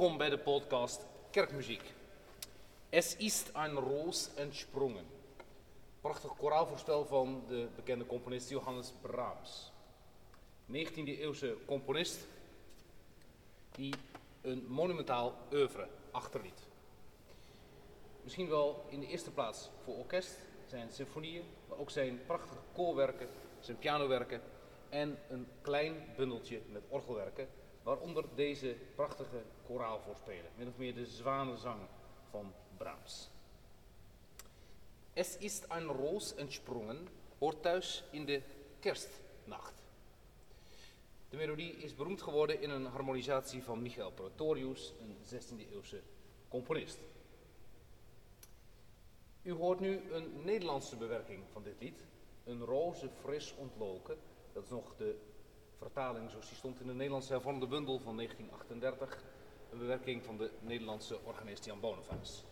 Welkom bij de podcast Kerkmuziek. Es ist ein Roos entsprungen. Prachtig koraalvoorspel van de bekende componist Johannes Brahms. 19e-eeuwse componist die een monumentaal oeuvre achterliet. Misschien wel in de eerste plaats voor orkest, zijn symfonieën, maar ook zijn prachtige koorwerken, zijn pianowerken en een klein bundeltje met orgelwerken, waaronder deze prachtige koraalvoorspelen, min of meer de zwanenzang van Brahms. Es ist ein Roos entsprungen hoort thuis in de kerstnacht. De melodie is beroemd geworden in een harmonisatie van Michael Praetorius, een 16e-eeuwse componist. U hoort nu een Nederlandse bewerking van dit lied. Een roze fris ontloken. Dat is nog de vertaling zoals die stond in de Nederlandse hervormde bundel van 1938. Een bewerking van de Nederlandse organist Jan Bonifaz.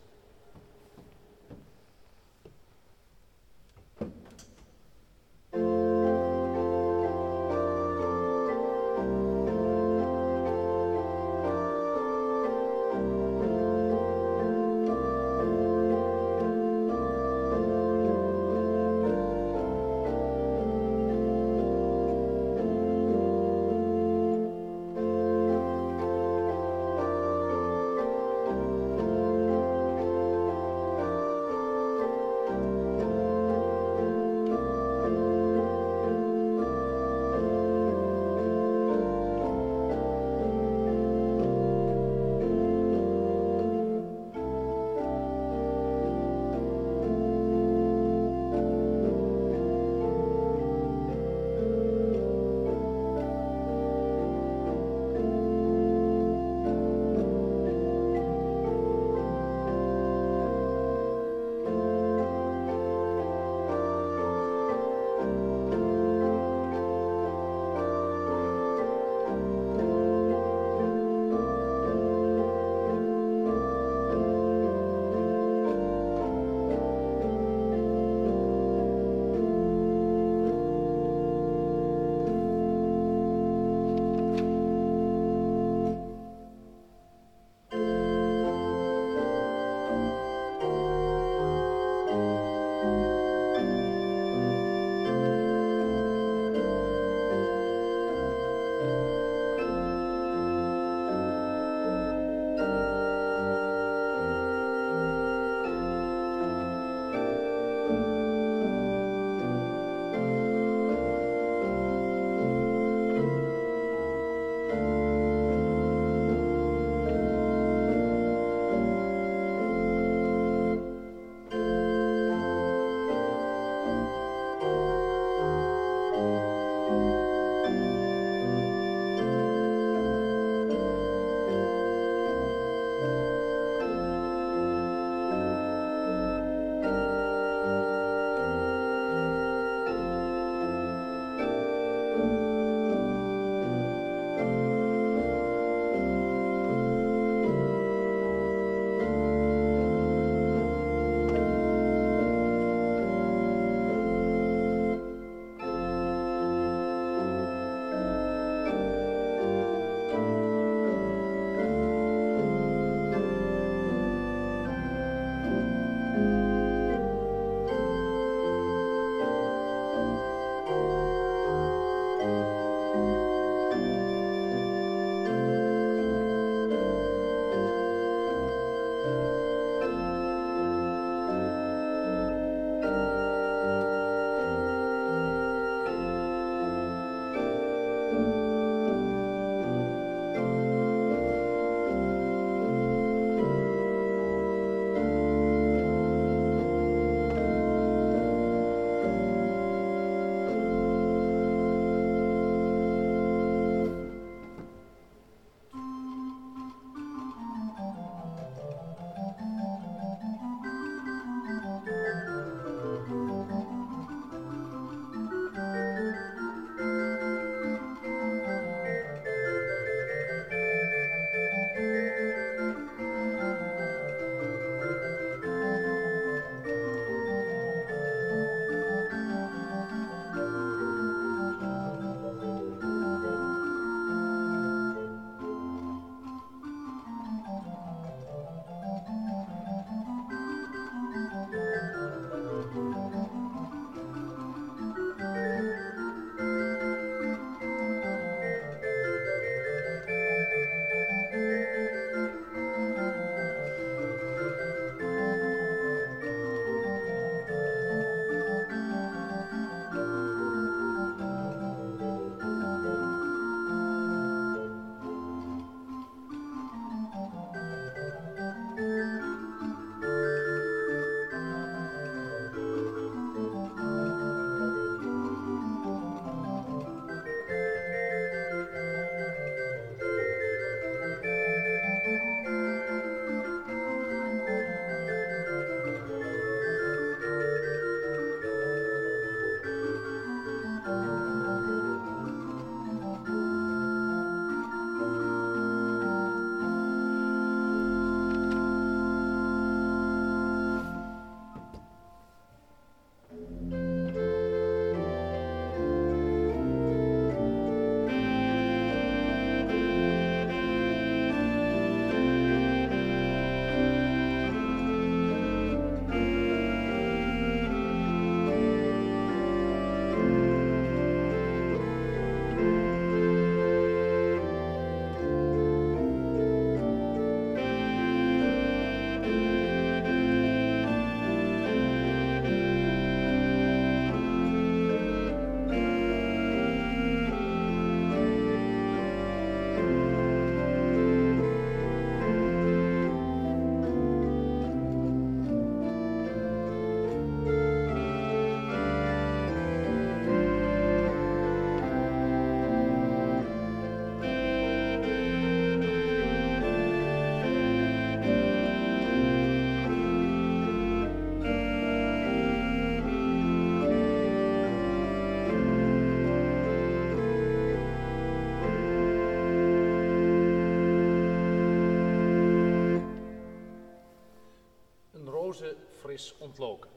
Fris ontloken.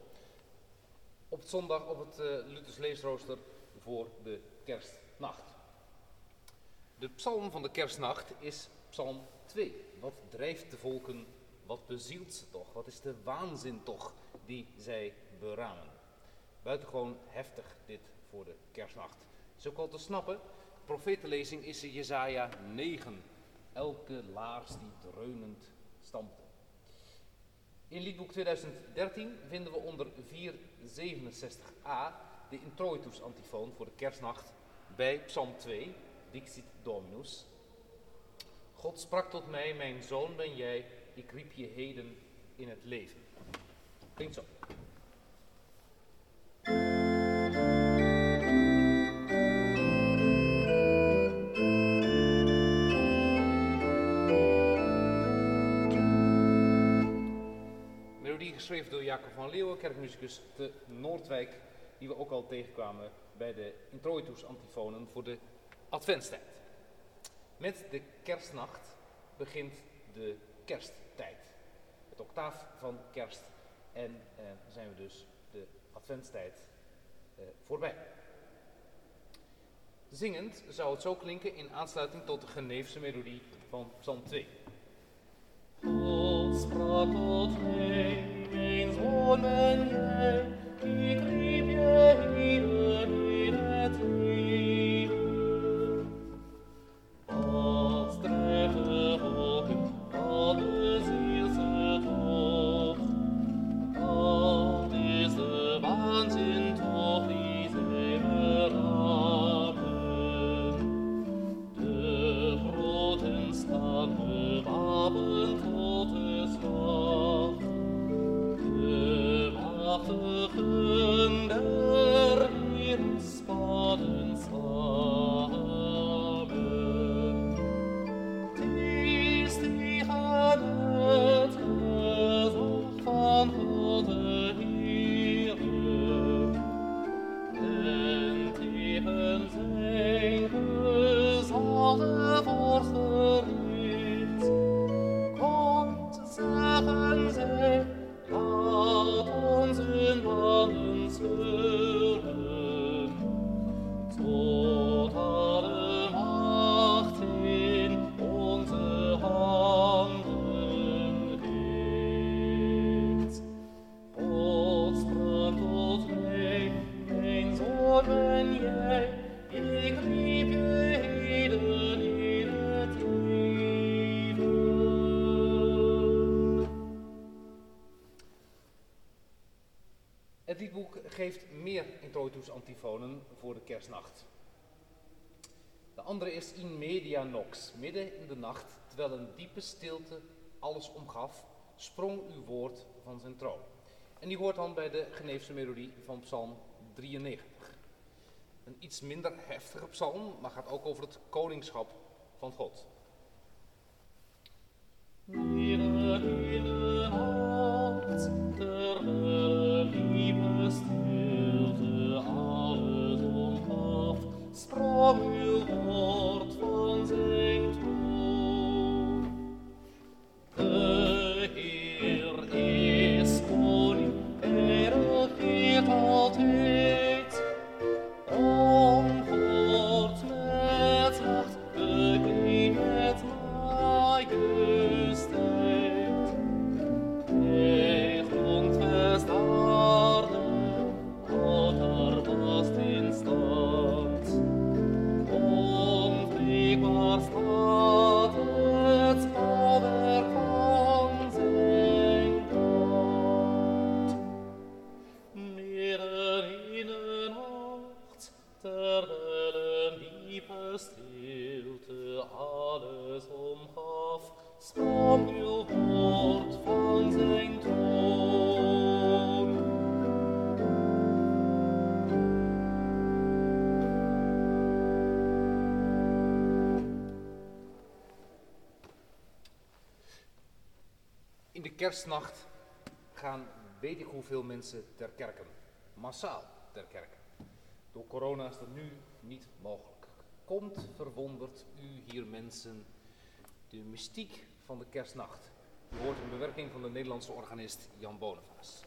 Op het zondag op het uh, Luthers leesrooster voor de kerstnacht. De psalm van de kerstnacht is psalm 2. Wat drijft de volken, wat bezielt ze toch, wat is de waanzin toch die zij beramen. Buitengewoon heftig dit voor de kerstnacht. Is ook wel te snappen, profetenlezing is in Jezaja 9. Elke laars die dreunend stampte. In liedboek 2013 vinden we onder 467a de introitus antifoon voor de kerstnacht bij Psalm 2, Dixit Dominus. God sprak tot mij, mijn zoon ben jij, ik riep je heden in het leven. Klinkt zo. Geschreven door Jacob van Leeuwen, kerkmuzikus te Noordwijk, die we ook al tegenkwamen bij de introitus antifonen voor de adventstijd. Met de kerstnacht begint de kersttijd. Het octaaf van kerst. En eh, zijn we dus de adventstijd eh, voorbij. Zingend zou het zo klinken in aansluiting tot de Geneefse melodie van Psalm 2. God sprak tot in sonen je, qui Gribie hier, Het liedboek geeft meer introitus antifonen voor de kerstnacht. De andere is in media nox, midden in de nacht, terwijl een diepe stilte alles omgaf, sprong uw woord van zijn troon. En die hoort dan bij de Geneefse melodie van Psalm 93. Een iets minder heftige psalm, maar gaat ook over het koningschap van God. Kerstnacht gaan weet ik hoeveel mensen ter kerken. Massaal ter kerken. Door corona is dat nu niet mogelijk. Komt verwondert u hier mensen de mystiek van de kerstnacht U hoort een bewerking van de Nederlandse organist Jan Bonavaas.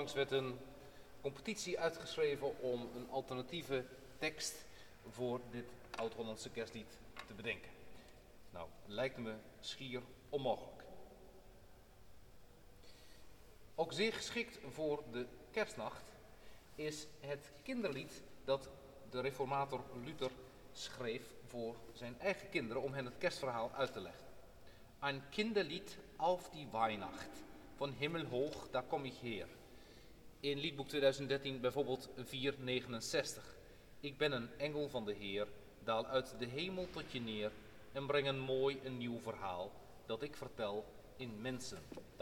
Onlangs werd een competitie uitgeschreven om een alternatieve tekst voor dit Oud-Hollandse kerstlied te bedenken. Nou, lijkt me schier onmogelijk. Ook zeer geschikt voor de kerstnacht is het kinderlied dat de reformator Luther schreef voor zijn eigen kinderen om hen het kerstverhaal uit te leggen. Een kinderlied auf die Weihnacht, van himmelhoog, daar kom ik heer in liedboek 2013 bijvoorbeeld 469. Ik ben een engel van de Heer, daal uit de hemel tot je neer en breng een mooi een nieuw verhaal dat ik vertel in mensentaal.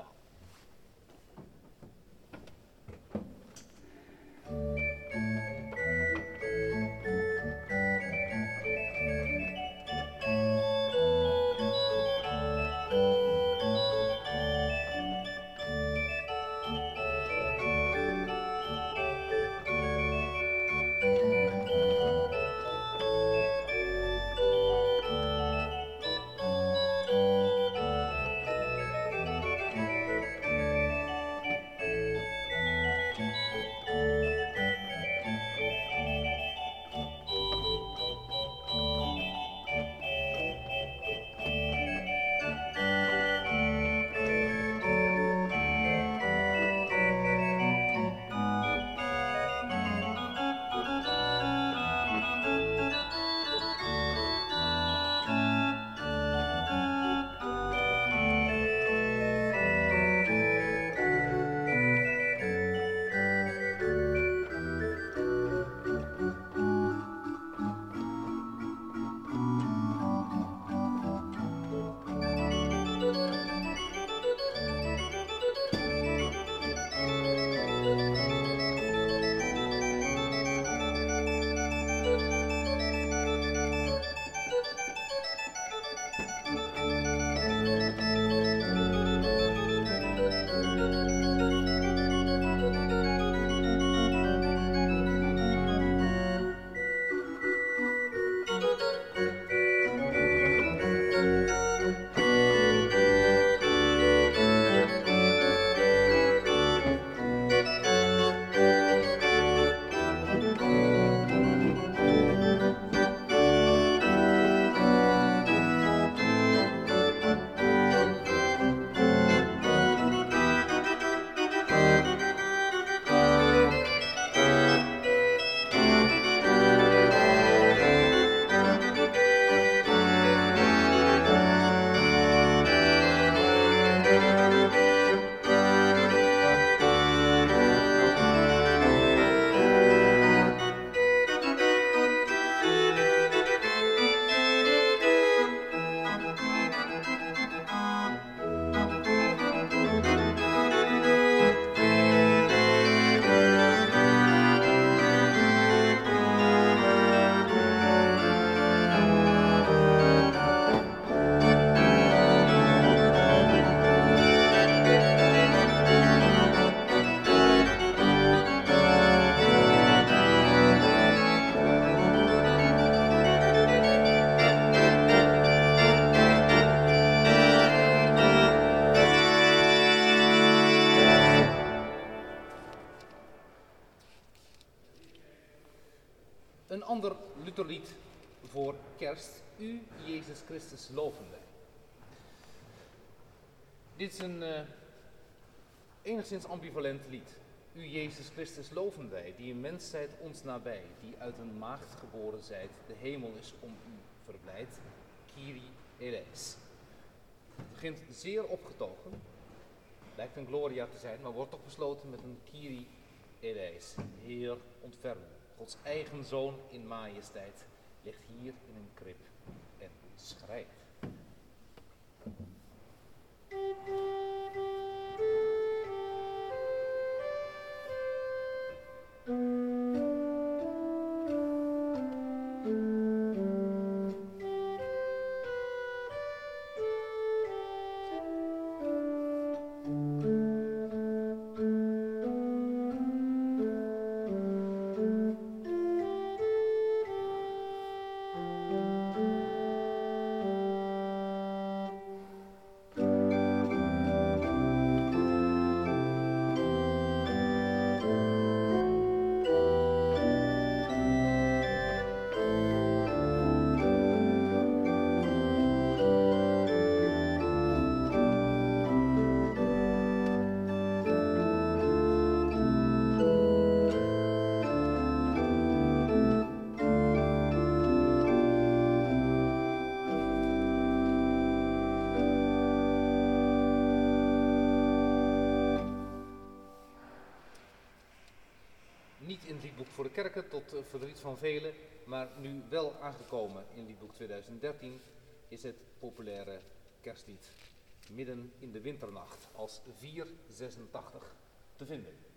Ander Lutherlied voor kerst. U, Jezus Christus, loven wij. Dit is een uh, enigszins ambivalent lied. U, Jezus Christus, loven wij, die in mensheid ons nabij, die uit een maagd geboren zijt. De hemel is om u verblijd. Kyrie eleis. Het begint zeer opgetogen. Lijkt een gloria te zijn, maar wordt toch besloten met een Kyrie eleis. Heer, ontferm. Gods eigen zoon in majesteit ligt hier in een krib en schrijft. Voor de kerken tot verdriet van velen, maar nu wel aangekomen in liedboek 2013 is het populaire kerstlied Midden in de winternacht als 486 te vinden.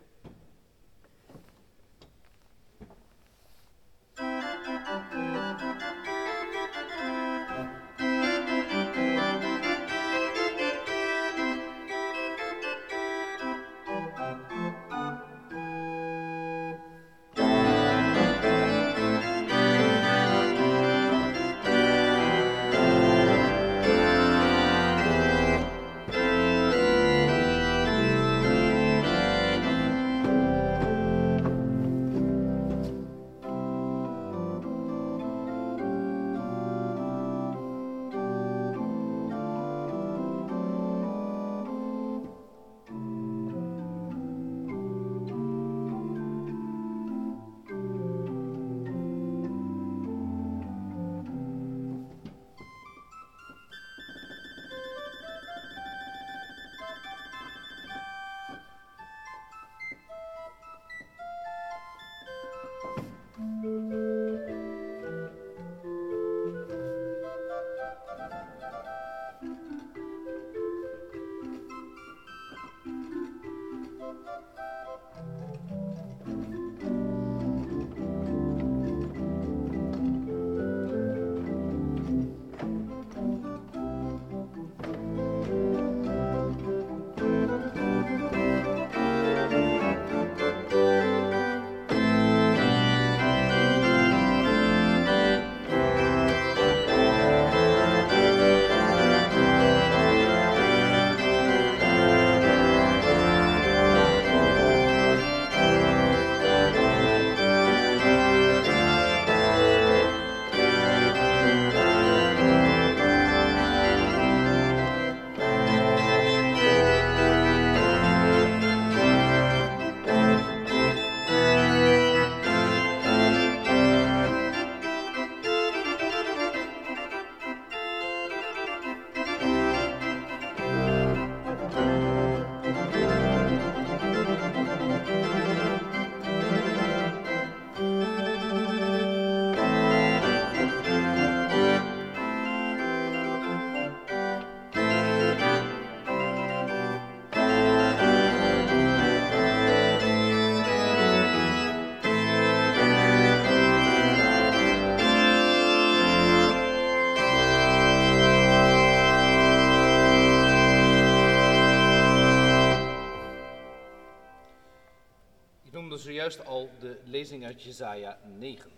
Zojuist al de lezing uit Jesaja 9.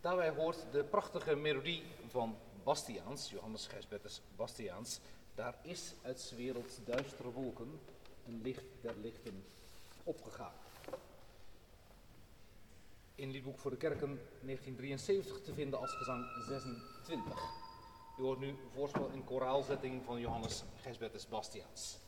Daarbij hoort de prachtige melodie van Bastiaans, Johannes Gijsbertus Bastiaans. Daar is uit 's werelds duistere wolken een licht der lichten opgegaan. in Liedboek voor de Kerken 1973 te vinden als gezang 26. U hoort nu voorspel in koraalzetting van Johannes Gesbettes Bastiaans.